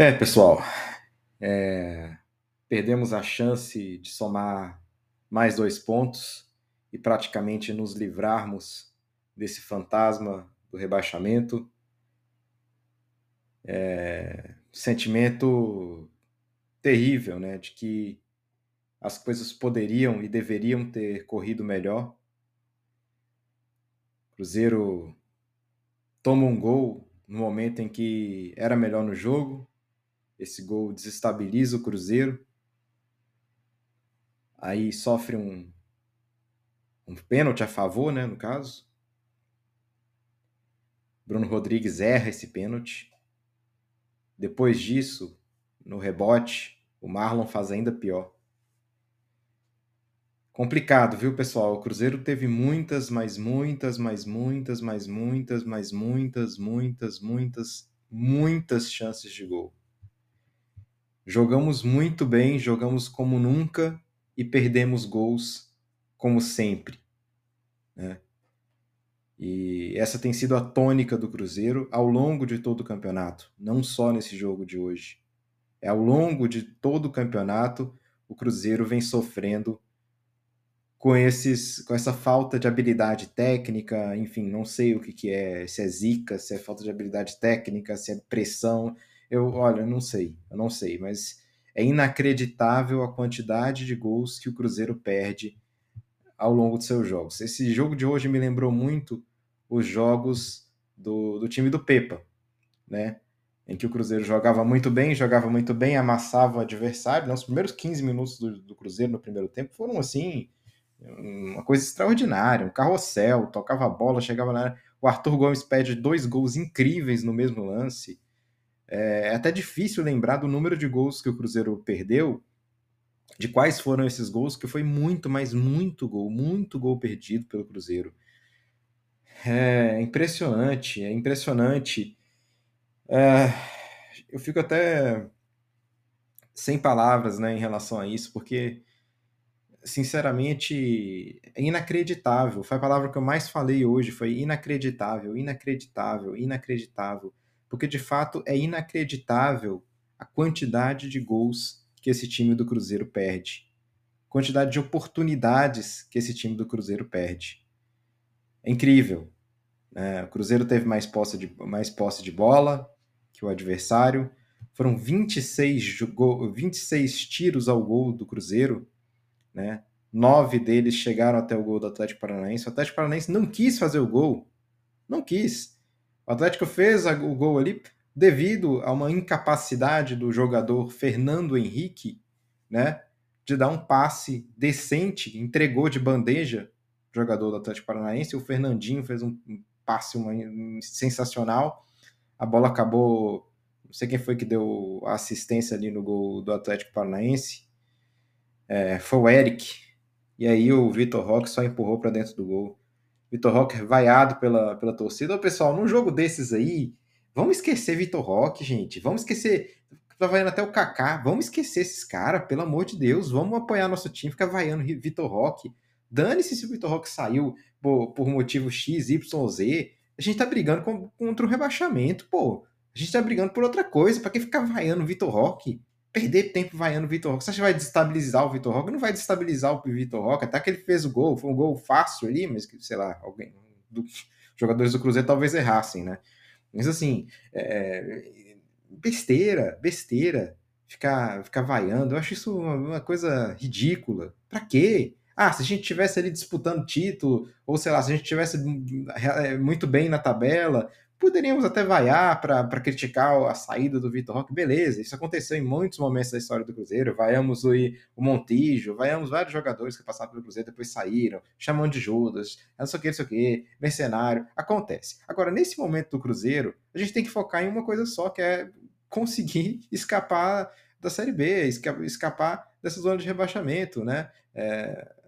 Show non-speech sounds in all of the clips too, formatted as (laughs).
É, pessoal, é, perdemos a chance de somar mais dois pontos e praticamente nos livrarmos desse fantasma do rebaixamento. É, sentimento terrível, né, de que as coisas poderiam e deveriam ter corrido melhor. Cruzeiro toma um gol no momento em que era melhor no jogo. Esse gol desestabiliza o Cruzeiro. Aí sofre um, um pênalti a favor, né, no caso. Bruno Rodrigues erra esse pênalti. Depois disso, no rebote, o Marlon faz ainda pior. Complicado, viu, pessoal? O Cruzeiro teve muitas, mais muitas, mais muitas, mais muitas, mais muitas, muitas, muitas, muitas chances de gol. Jogamos muito bem, jogamos como nunca e perdemos gols como sempre. Né? E essa tem sido a tônica do Cruzeiro ao longo de todo o campeonato, não só nesse jogo de hoje. É ao longo de todo o campeonato o Cruzeiro vem sofrendo com esses com essa falta de habilidade técnica, enfim, não sei o que, que é, se é zica, se é falta de habilidade técnica, se é pressão. Eu, olha, não sei, eu não sei, mas é inacreditável a quantidade de gols que o Cruzeiro perde ao longo de seus jogos. Esse jogo de hoje me lembrou muito os jogos do, do time do Pepa, né? Em que o Cruzeiro jogava muito bem, jogava muito bem, amassava o adversário. Nos primeiros 15 minutos do, do Cruzeiro no primeiro tempo foram assim uma coisa extraordinária, um carrossel, tocava a bola, chegava lá. O Arthur Gomes pede dois gols incríveis no mesmo lance. É, é até difícil lembrar do número de gols que o Cruzeiro perdeu, de quais foram esses gols, que foi muito, mas muito gol, muito gol perdido pelo Cruzeiro. É impressionante, é impressionante. É, eu fico até sem palavras né, em relação a isso, porque sinceramente, é inacreditável. Foi a palavra que eu mais falei hoje, foi inacreditável, inacreditável, inacreditável. Porque de fato é inacreditável a quantidade de gols que esse time do Cruzeiro perde. Quantidade de oportunidades que esse time do Cruzeiro perde. É incrível. Né? O Cruzeiro teve mais posse, de, mais posse de bola que o adversário. Foram 26, 26 tiros ao gol do Cruzeiro né? Nove deles chegaram até o gol do Atlético Paranaense. O Atlético Paranaense não quis fazer o gol. Não quis. O Atlético fez o gol ali devido a uma incapacidade do jogador Fernando Henrique, né? De dar um passe decente, entregou de bandeja o jogador do Atlético Paranaense. O Fernandinho fez um passe uma, sensacional. A bola acabou. Não sei quem foi que deu a assistência ali no gol do Atlético Paranaense é, foi o Eric. E aí o Vitor Roque só empurrou para dentro do gol. Vitor Roque vaiado pela, pela torcida. Ô, pessoal, num jogo desses aí, vamos esquecer Vitor Roque, gente. Vamos esquecer. Tá vaiando até o Kaká. Vamos esquecer esses caras, pelo amor de Deus. Vamos apoiar nosso time, ficar vaiando Vitor Roque. Dane-se se o Vitor Roque saiu por, por motivo X, Y, Z. A gente tá brigando com, contra o rebaixamento, pô. A gente tá brigando por outra coisa. Para que ficar vaiando Vitor Roque? Perder tempo vaiando o Vitor Roque. Você acha que vai destabilizar o Vitor Roque? Não vai destabilizar o Vitor Roque, até que ele fez o gol, foi um gol fácil ali, mas que, sei lá, alguém dos jogadores do Cruzeiro talvez errassem, né? Mas assim, é, besteira, besteira, ficar, ficar vaiando, eu acho isso uma, uma coisa ridícula. Pra quê? Ah, se a gente tivesse ali disputando título, ou sei lá, se a gente tivesse é, muito bem na tabela, Poderíamos até vaiar para criticar a saída do Vitor Roque, beleza, isso aconteceu em muitos momentos da história do Cruzeiro. Vaiamos o, o Montijo, vaiamos vários jogadores que passaram pelo Cruzeiro depois saíram, chamando de Judas, não sei o que, não sei o que, mercenário. Acontece. Agora, nesse momento do Cruzeiro, a gente tem que focar em uma coisa só, que é conseguir (laughs) escapar da Série B, escapar dessa zona de rebaixamento, né? É,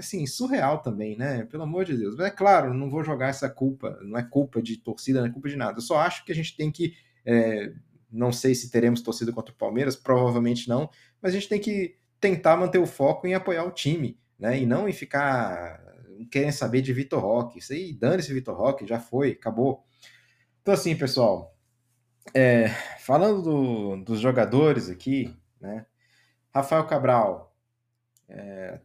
assim, surreal também, né? Pelo amor de Deus. Mas é claro, não vou jogar essa culpa, não é culpa de torcida, não é culpa de nada. Eu só acho que a gente tem que. É, não sei se teremos torcida contra o Palmeiras, provavelmente não, mas a gente tem que tentar manter o foco em apoiar o time, né? E não em ficar querendo saber de Vitor Roque. Isso aí, dane-se Vitor Roque, já foi, acabou. Então, assim, pessoal, é, falando do, dos jogadores aqui, né? Rafael Cabral é,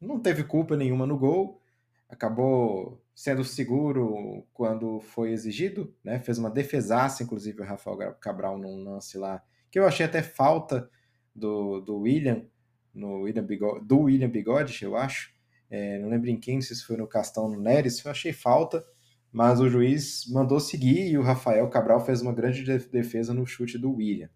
não teve culpa nenhuma no gol, acabou sendo seguro quando foi exigido, né? Fez uma defesaça, inclusive, o Rafael Cabral num lance lá, que eu achei até falta do, do William, no William Bigode, do William Bigode, eu acho. É, não lembro em quem, se foi no Castão no Neres, eu achei falta, mas o juiz mandou seguir e o Rafael Cabral fez uma grande defesa no chute do William.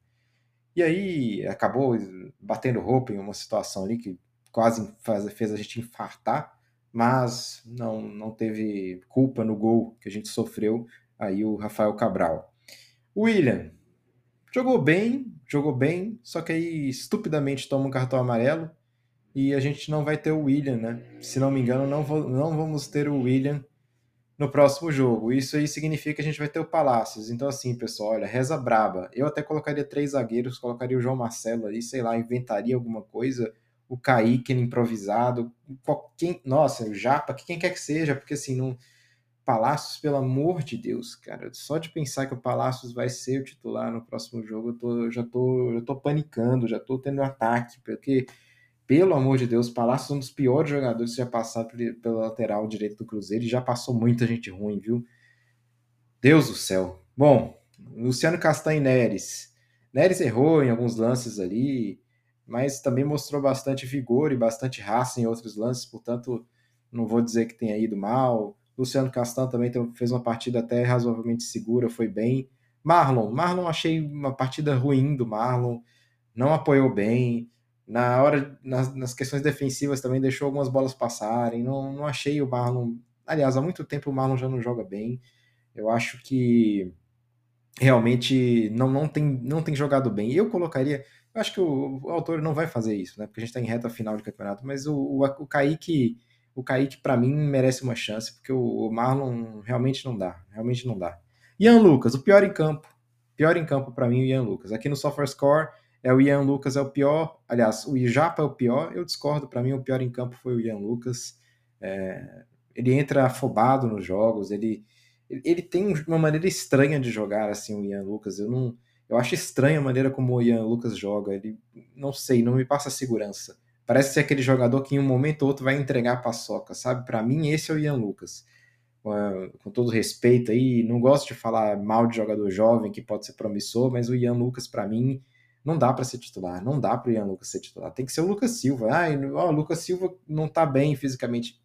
E aí acabou batendo roupa em uma situação ali que quase faz, fez a gente infartar, mas não, não teve culpa no gol que a gente sofreu aí o Rafael Cabral. William jogou bem, jogou bem, só que aí estupidamente toma um cartão amarelo e a gente não vai ter o William, né? Se não me engano, não, vou, não vamos ter o William no próximo jogo. Isso aí significa que a gente vai ter o Palácios. Então, assim, pessoal, olha, reza braba. Eu até colocaria três zagueiros, colocaria o João Marcelo ali, sei lá, inventaria alguma coisa. O Kaique improvisado. Quem, nossa, o Japa, quem quer que seja, porque assim, não. Palácios, pelo amor de Deus, cara. Só de pensar que o Palácios vai ser o titular no próximo jogo, eu, tô, já, tô, eu tô panicando, já tô tendo um ataque, porque pelo amor de Deus, Palácio é um dos piores jogadores que já passaram pela lateral direito do Cruzeiro e já passou muita gente ruim, viu? Deus do céu. Bom, Luciano Castanho Neres. Neres errou em alguns lances ali, mas também mostrou bastante vigor e bastante raça em outros lances, portanto, não vou dizer que tenha ido mal. Luciano Castan também fez uma partida até razoavelmente segura, foi bem. Marlon, Marlon achei uma partida ruim do Marlon, não apoiou bem. Na hora, nas, nas, questões defensivas também deixou algumas bolas passarem. Não, não achei o Marlon. Aliás, há muito tempo o Marlon já não joga bem. Eu acho que realmente não, não, tem, não tem jogado bem. Eu colocaria. Eu acho que o, o autor não vai fazer isso, né? Porque a gente está em reta final de campeonato. Mas o, o, o Kaique, o Kaique para mim, merece uma chance, porque o, o Marlon realmente não dá. Realmente não dá. Ian Lucas, o pior em campo. Pior em campo para mim, o Ian Lucas. Aqui no Software Score é o Ian Lucas é o pior. Aliás, o Japa é o pior. Eu discordo. Para mim, o pior em campo foi o Ian Lucas. É, ele entra afobado nos jogos. Ele, ele tem uma maneira estranha de jogar assim o Ian Lucas. Eu não, eu acho estranha a maneira como o Ian Lucas joga. Ele, não sei, não me passa segurança. Parece ser aquele jogador que em um momento ou outro vai entregar a paçoca, sabe? Para mim, esse é o Ian Lucas. Com todo respeito aí, não gosto de falar mal de jogador jovem que pode ser promissor, mas o Ian Lucas, para mim, não dá para ser titular, não dá para o Ian Lucas ser titular. Tem que ser o Lucas Silva. Ah, o Lucas Silva não tá bem fisicamente.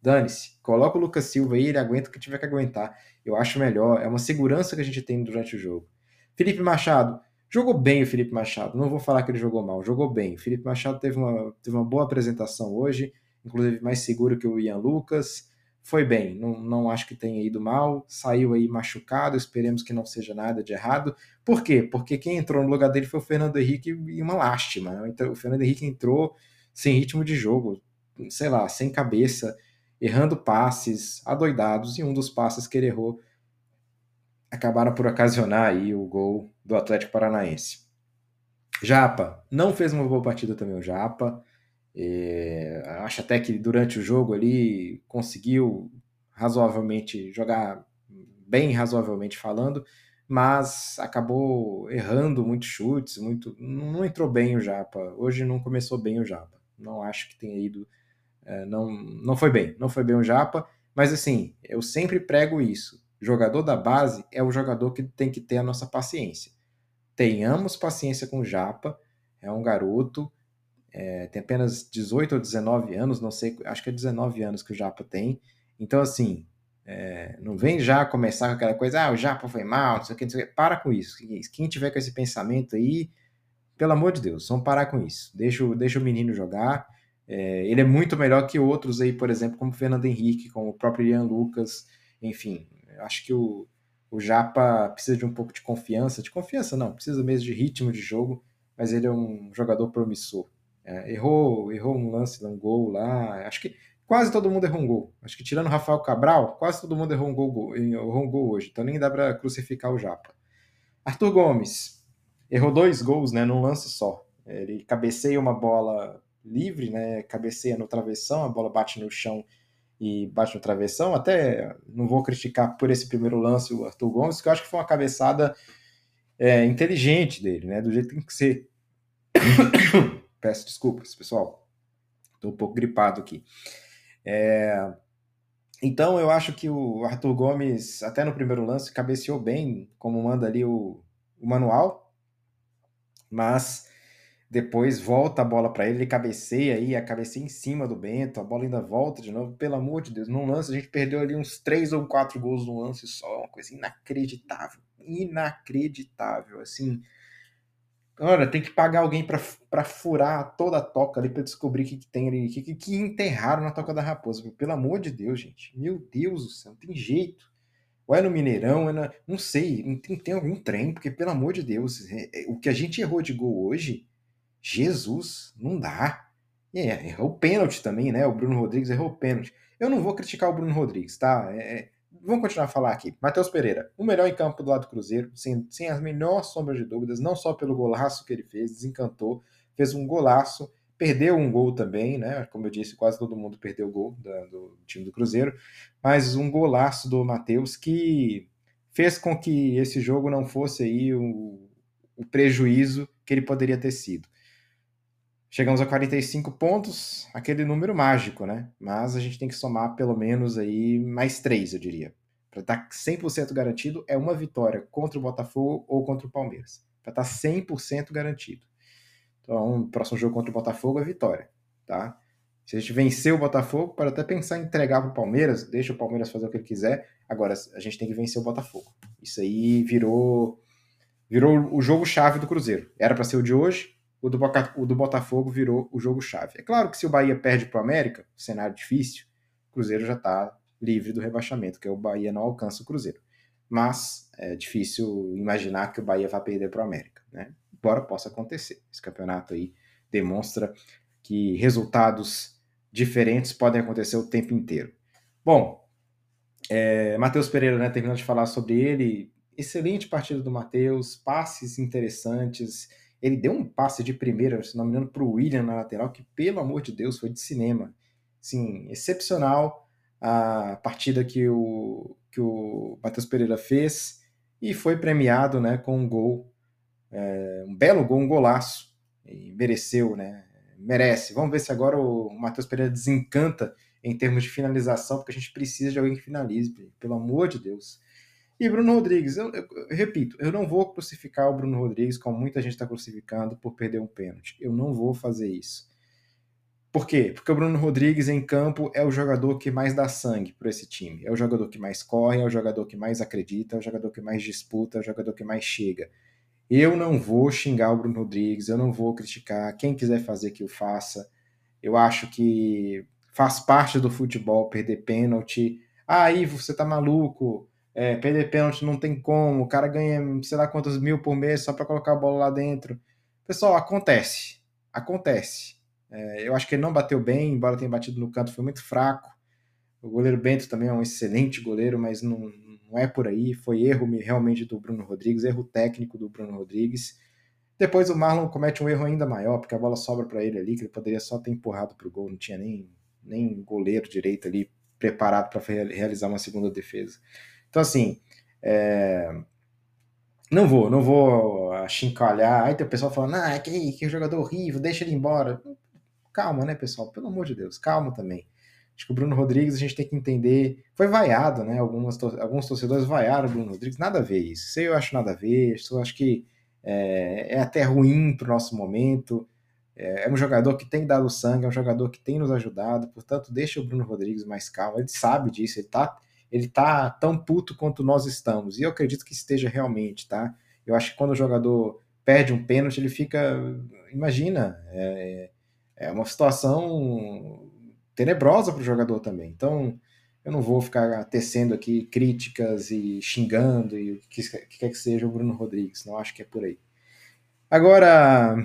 Dane-se, coloca o Lucas Silva aí, ele aguenta o que tiver que aguentar. Eu acho melhor, é uma segurança que a gente tem durante o jogo. Felipe Machado, jogou bem o Felipe Machado, não vou falar que ele jogou mal, jogou bem. O Felipe Machado teve uma, teve uma boa apresentação hoje, inclusive mais seguro que o Ian Lucas foi bem, não, não acho que tenha ido mal, saiu aí machucado, esperemos que não seja nada de errado. Por quê? Porque quem entrou no lugar dele foi o Fernando Henrique e uma lástima. Né? O Fernando Henrique entrou sem ritmo de jogo, sei lá, sem cabeça, errando passes adoidados, e um dos passes que ele errou acabaram por ocasionar aí o gol do Atlético Paranaense. Japa, não fez uma boa partida também o Japa, é, acho até que durante o jogo ali conseguiu razoavelmente jogar bem razoavelmente falando, mas acabou errando muitos chutes, muito não entrou bem o Japa. Hoje não começou bem o Japa. Não acho que tenha ido é, não não foi bem, não foi bem o Japa, mas assim, eu sempre prego isso. Jogador da base é o jogador que tem que ter a nossa paciência. Tenhamos paciência com o Japa, é um garoto é, tem apenas 18 ou 19 anos, não sei, acho que é 19 anos que o Japa tem. Então, assim, é, não vem já começar com aquela coisa, ah, o Japa foi mal, não sei o que, não sei o que. Para com isso. Quem tiver com esse pensamento aí, pelo amor de Deus, vamos parar com isso. Deixa, deixa o menino jogar. É, ele é muito melhor que outros aí, por exemplo, como o Fernando Henrique, como o próprio Ian Lucas, enfim. Acho que o, o Japa precisa de um pouco de confiança. De confiança, não, precisa mesmo de ritmo de jogo, mas ele é um jogador promissor. É, errou, errou um lance, um gol lá. Acho que quase todo mundo errou um gol. Acho que tirando o Rafael Cabral, quase todo mundo errou um gol, errou um gol hoje. Então nem dá para crucificar o Japa. Arthur Gomes errou dois gols, né, num lance só. Ele cabeceia uma bola livre, né, cabeceia no travessão, a bola bate no chão e bate no travessão. Até não vou criticar por esse primeiro lance o Arthur Gomes, que eu acho que foi uma cabeçada é, inteligente dele, né? Do jeito que tem que ser. (coughs) Peço desculpas, pessoal. Estou um pouco gripado aqui. É, então, eu acho que o Arthur Gomes, até no primeiro lance, cabeceou bem, como manda ali o, o manual, mas depois volta a bola para ele, ele cabeceia aí, a cabeceia em cima do Bento, a bola ainda volta de novo, pelo amor de Deus, num lance a gente perdeu ali uns três ou quatro gols num lance só, uma coisa inacreditável, inacreditável, assim, Olha, tem que pagar alguém para furar toda a toca ali para descobrir o que, que tem ali, o que, que, enterraram na toca da raposa. Pelo amor de Deus, gente. Meu Deus do céu, não tem jeito. Ou é no Mineirão, é na... não sei, tem, tem algum trem, porque pelo amor de Deus, é, é, o que a gente errou de gol hoje, Jesus, não dá. É, errou o pênalti também, né? O Bruno Rodrigues errou o pênalti. Eu não vou criticar o Bruno Rodrigues, tá? É, é vamos continuar a falar aqui. Matheus Pereira, o melhor em campo do lado do Cruzeiro, sem, sem as menores sombras de dúvidas, não só pelo golaço que ele fez, desencantou, fez um golaço, perdeu um gol também, né? Como eu disse, quase todo mundo perdeu o gol da, do time do Cruzeiro, mas um golaço do Matheus que fez com que esse jogo não fosse aí o, o prejuízo que ele poderia ter sido. Chegamos a 45 pontos, aquele número mágico, né? Mas a gente tem que somar pelo menos aí mais três, eu diria. Para estar tá 100% garantido, é uma vitória contra o Botafogo ou contra o Palmeiras. Para estar tá 100% garantido. Então, o próximo jogo contra o Botafogo é vitória, tá? Se a gente vencer o Botafogo, pode até pensar em entregar para o Palmeiras, deixa o Palmeiras fazer o que ele quiser. Agora, a gente tem que vencer o Botafogo. Isso aí virou virou o jogo chave do Cruzeiro. Era para ser o de hoje, o do, Boca, o do Botafogo virou o jogo-chave. É claro que se o Bahia perde para o América, cenário difícil, o Cruzeiro já está livre do rebaixamento, que é o Bahia não alcança o Cruzeiro. Mas é difícil imaginar que o Bahia vai perder para o América, né? Embora possa acontecer. Esse campeonato aí demonstra que resultados diferentes podem acontecer o tempo inteiro. Bom, é, Matheus Pereira, né, terminando de falar sobre ele, excelente partida do Matheus, passes interessantes, ele deu um passe de primeira, se não me engano, para o William na lateral, que pelo amor de Deus foi de cinema. Sim, excepcional a partida que o, que o Matheus Pereira fez e foi premiado né, com um gol, é, um belo gol, um golaço. E mereceu, né? Merece. Vamos ver se agora o Matheus Pereira desencanta em termos de finalização, porque a gente precisa de alguém que finalize, pelo amor de Deus. E Bruno Rodrigues, eu, eu, eu, repito, eu não vou crucificar o Bruno Rodrigues como muita gente está crucificando por perder um pênalti. Eu não vou fazer isso. Por quê? Porque o Bruno Rodrigues em campo é o jogador que mais dá sangue para esse time. É o jogador que mais corre, é o jogador que mais acredita, é o jogador que mais disputa, é o jogador que mais chega. Eu não vou xingar o Bruno Rodrigues, eu não vou criticar. Quem quiser fazer que o faça. Eu acho que faz parte do futebol perder pênalti. Ah, Ivo, você tá maluco é, perder pênalti não tem como, o cara ganha sei lá quantos mil por mês só para colocar a bola lá dentro. Pessoal, acontece, acontece. É, eu acho que ele não bateu bem, embora tenha batido no canto, foi muito fraco. O goleiro Bento também é um excelente goleiro, mas não, não é por aí. Foi erro realmente do Bruno Rodrigues, erro técnico do Bruno Rodrigues. Depois o Marlon comete um erro ainda maior, porque a bola sobra para ele ali, que ele poderia só ter empurrado para o gol, não tinha nem, nem goleiro direito ali preparado para realizar uma segunda defesa. Então, assim, é... não vou, não vou achincalhar. Aí tem o pessoal falando, ah, que, que jogador horrível, deixa ele embora. Calma, né, pessoal? Pelo amor de Deus, calma também. Acho que o Bruno Rodrigues a gente tem que entender. Foi vaiado, né? Algumas, alguns torcedores vaiaram o Bruno Rodrigues. Nada a ver isso. Isso eu acho nada a ver. Isso eu acho que é, é até ruim para o nosso momento. É, é, um jogador que tem dado sangue, é um jogador que tem nos ajudado. Portanto, deixa o Bruno Rodrigues mais calmo. Ele sabe disso. Ele está ele tá tão puto quanto nós estamos. E eu acredito que esteja realmente, tá? Eu acho que quando o jogador perde um pênalti, ele fica. Imagina, é, é uma situação tenebrosa para o jogador também. Então, eu não vou ficar tecendo aqui críticas e xingando e o que, que quer que seja o Bruno Rodrigues. Não acho que é por aí. Agora,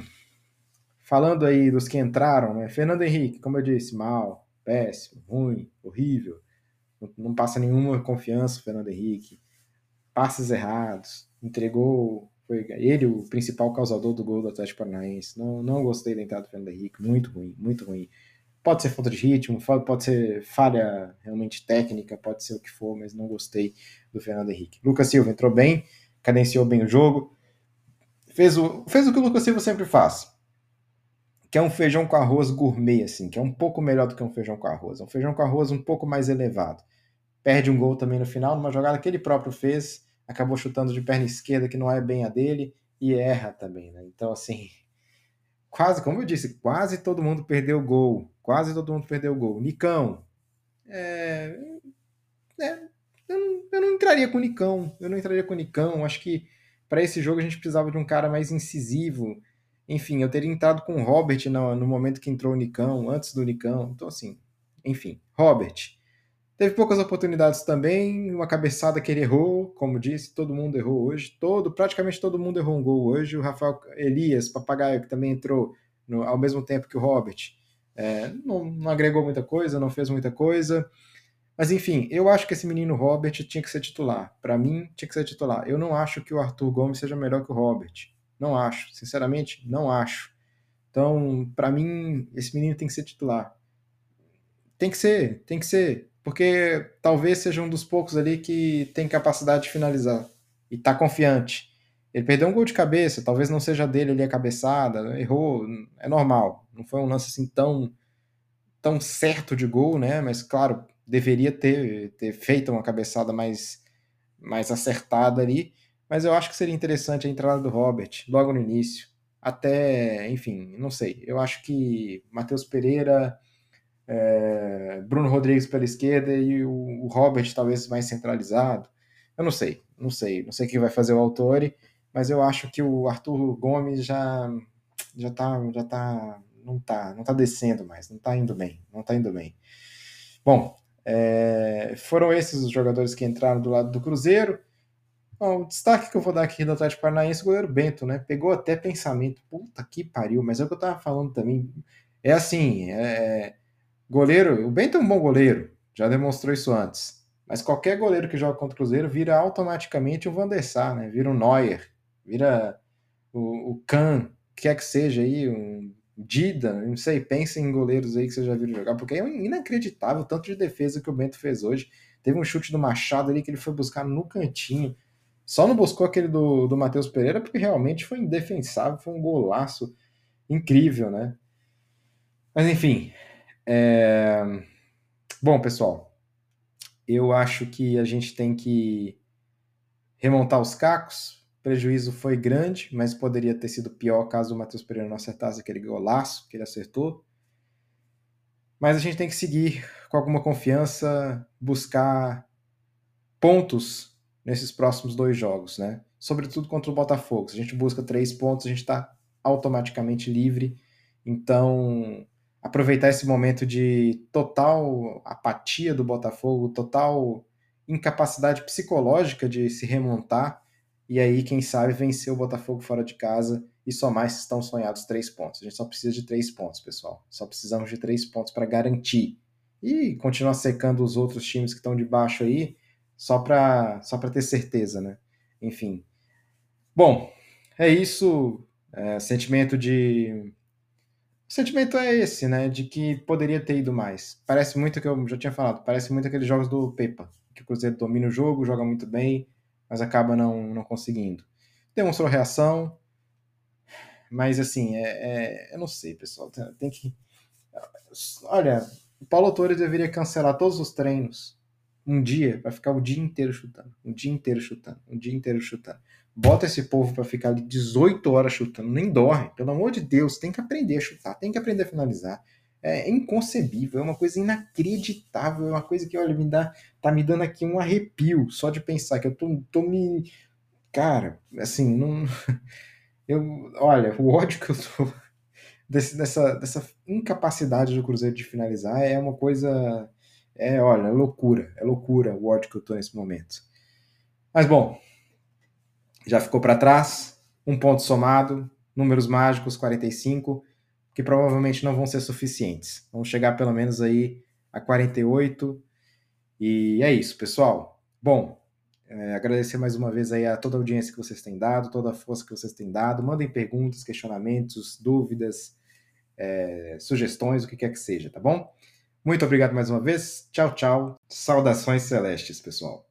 falando aí dos que entraram, né? Fernando Henrique, como eu disse, mal, péssimo, ruim, horrível não passa nenhuma confiança o Fernando Henrique, passes errados, entregou, foi ele o principal causador do gol do Atlético Paranaense. Não, não gostei da entrada do Fernando Henrique, muito ruim, muito ruim. Pode ser falta de ritmo, pode ser falha realmente técnica, pode ser o que for, mas não gostei do Fernando Henrique. Lucas Silva entrou bem, cadenciou bem o jogo, fez o, fez o que o Lucas Silva sempre faz. Que é um feijão com arroz gourmet, assim, que é um pouco melhor do que um feijão com arroz. É um feijão com arroz um pouco mais elevado. Perde um gol também no final, numa jogada que ele próprio fez, acabou chutando de perna esquerda, que não é bem a dele, e erra também, né? Então, assim, quase, como eu disse, quase todo mundo perdeu o gol. Quase todo mundo perdeu o gol. Nicão, é, é, eu, não, eu, não, entraria com o Nicão. Eu não entraria com o Nicão. Acho que para esse jogo a gente precisava de um cara mais incisivo. Enfim, eu teria entrado com o Robert no, no momento que entrou o Nicão, antes do Nicão. Então, assim, enfim, Robert. Teve poucas oportunidades também, uma cabeçada que ele errou, como disse, todo mundo errou hoje, todo, praticamente todo mundo errou um gol hoje. O Rafael Elias, papagaio, que também entrou no, ao mesmo tempo que o Robert, é, não, não, agregou muita coisa, não fez muita coisa. Mas enfim, eu acho que esse menino Robert tinha que ser titular. Para mim, tinha que ser titular. Eu não acho que o Arthur Gomes seja melhor que o Robert. Não acho. Sinceramente, não acho. Então, para mim, esse menino tem que ser titular. Tem que ser, tem que ser. Porque talvez seja um dos poucos ali que tem capacidade de finalizar. E tá confiante. Ele perdeu um gol de cabeça, talvez não seja dele ali a cabeçada, errou, é normal. Não foi um lance assim tão, tão certo de gol, né? Mas claro, deveria ter, ter feito uma cabeçada mais, mais acertada ali. Mas eu acho que seria interessante a entrada do Robert logo no início. Até, enfim, não sei. Eu acho que Matheus Pereira, é, Bruno Rodrigues pela esquerda e o, o Robert talvez mais centralizado. Eu não sei, não sei. Não sei quem vai fazer o Autori mas eu acho que o Arthur Gomes já já tá já tá não tá não tá descendo mais, não tá indo bem, não tá indo bem. Bom, é, foram esses os jogadores que entraram do lado do Cruzeiro. Bom, o destaque que eu vou dar aqui do Atlético Paranaense, o goleiro Bento, né? Pegou até pensamento, puta que pariu, mas é o que eu tava falando também. É assim, é, goleiro, o Bento é um bom goleiro, já demonstrou isso antes. Mas qualquer goleiro que joga contra o Cruzeiro vira automaticamente um Van der Sar, né? Vira um Neuer, vira o, o quer que seja aí, um Dida, não sei, pensem em goleiros aí que vocês já viram jogar, porque é inacreditável o tanto de defesa que o Bento fez hoje. Teve um chute do Machado ali que ele foi buscar no cantinho. Só não buscou aquele do, do Matheus Pereira porque realmente foi indefensável, foi um golaço incrível, né? Mas enfim. É... Bom, pessoal, eu acho que a gente tem que remontar os cacos, prejuízo foi grande, mas poderia ter sido pior caso o Matheus Pereira não acertasse aquele golaço que ele acertou. Mas a gente tem que seguir com alguma confiança, buscar pontos nesses próximos dois jogos, né? Sobretudo contra o Botafogo. Se a gente busca três pontos, a gente está automaticamente livre. Então, aproveitar esse momento de total apatia do Botafogo, total incapacidade psicológica de se remontar e aí, quem sabe, vencer o Botafogo fora de casa e somar esses tão sonhados três pontos. A gente só precisa de três pontos, pessoal. Só precisamos de três pontos para garantir. E continuar secando os outros times que estão de baixo aí, só para só ter certeza, né? Enfim. Bom, é isso. É, sentimento de. O sentimento é esse, né? De que poderia ter ido mais. Parece muito que eu já tinha falado, parece muito aqueles jogos do Pepa, que o Cruzeiro domina o jogo, joga muito bem, mas acaba não, não conseguindo. Demonstrou reação, mas assim, é, é, eu não sei, pessoal. Tem que. Olha, o Paulo Torres deveria cancelar todos os treinos um dia para ficar o dia inteiro chutando, um dia inteiro chutando, um dia inteiro chutando. Bota esse povo para ficar ali 18 horas chutando, nem dorme, pelo amor de Deus, tem que aprender a chutar, tem que aprender a finalizar é inconcebível, é uma coisa inacreditável, é uma coisa que, olha, me dá, tá me dando aqui um arrepio só de pensar que eu tô, tô me. Cara, assim, não. (laughs) Eu, olha, o ódio que eu tô (laughs) desse, dessa, dessa incapacidade do Cruzeiro de finalizar é uma coisa. É, olha, é loucura, é loucura o ódio que eu tô nesse momento. Mas bom, já ficou para trás, um ponto somado, números mágicos 45 que provavelmente não vão ser suficientes. Vamos chegar pelo menos aí a 48. E é isso, pessoal. Bom, é, agradecer mais uma vez aí a toda a audiência que vocês têm dado, toda a força que vocês têm dado. Mandem perguntas, questionamentos, dúvidas, é, sugestões, o que quer que seja, tá bom? Muito obrigado mais uma vez. Tchau, tchau. Saudações celestes, pessoal.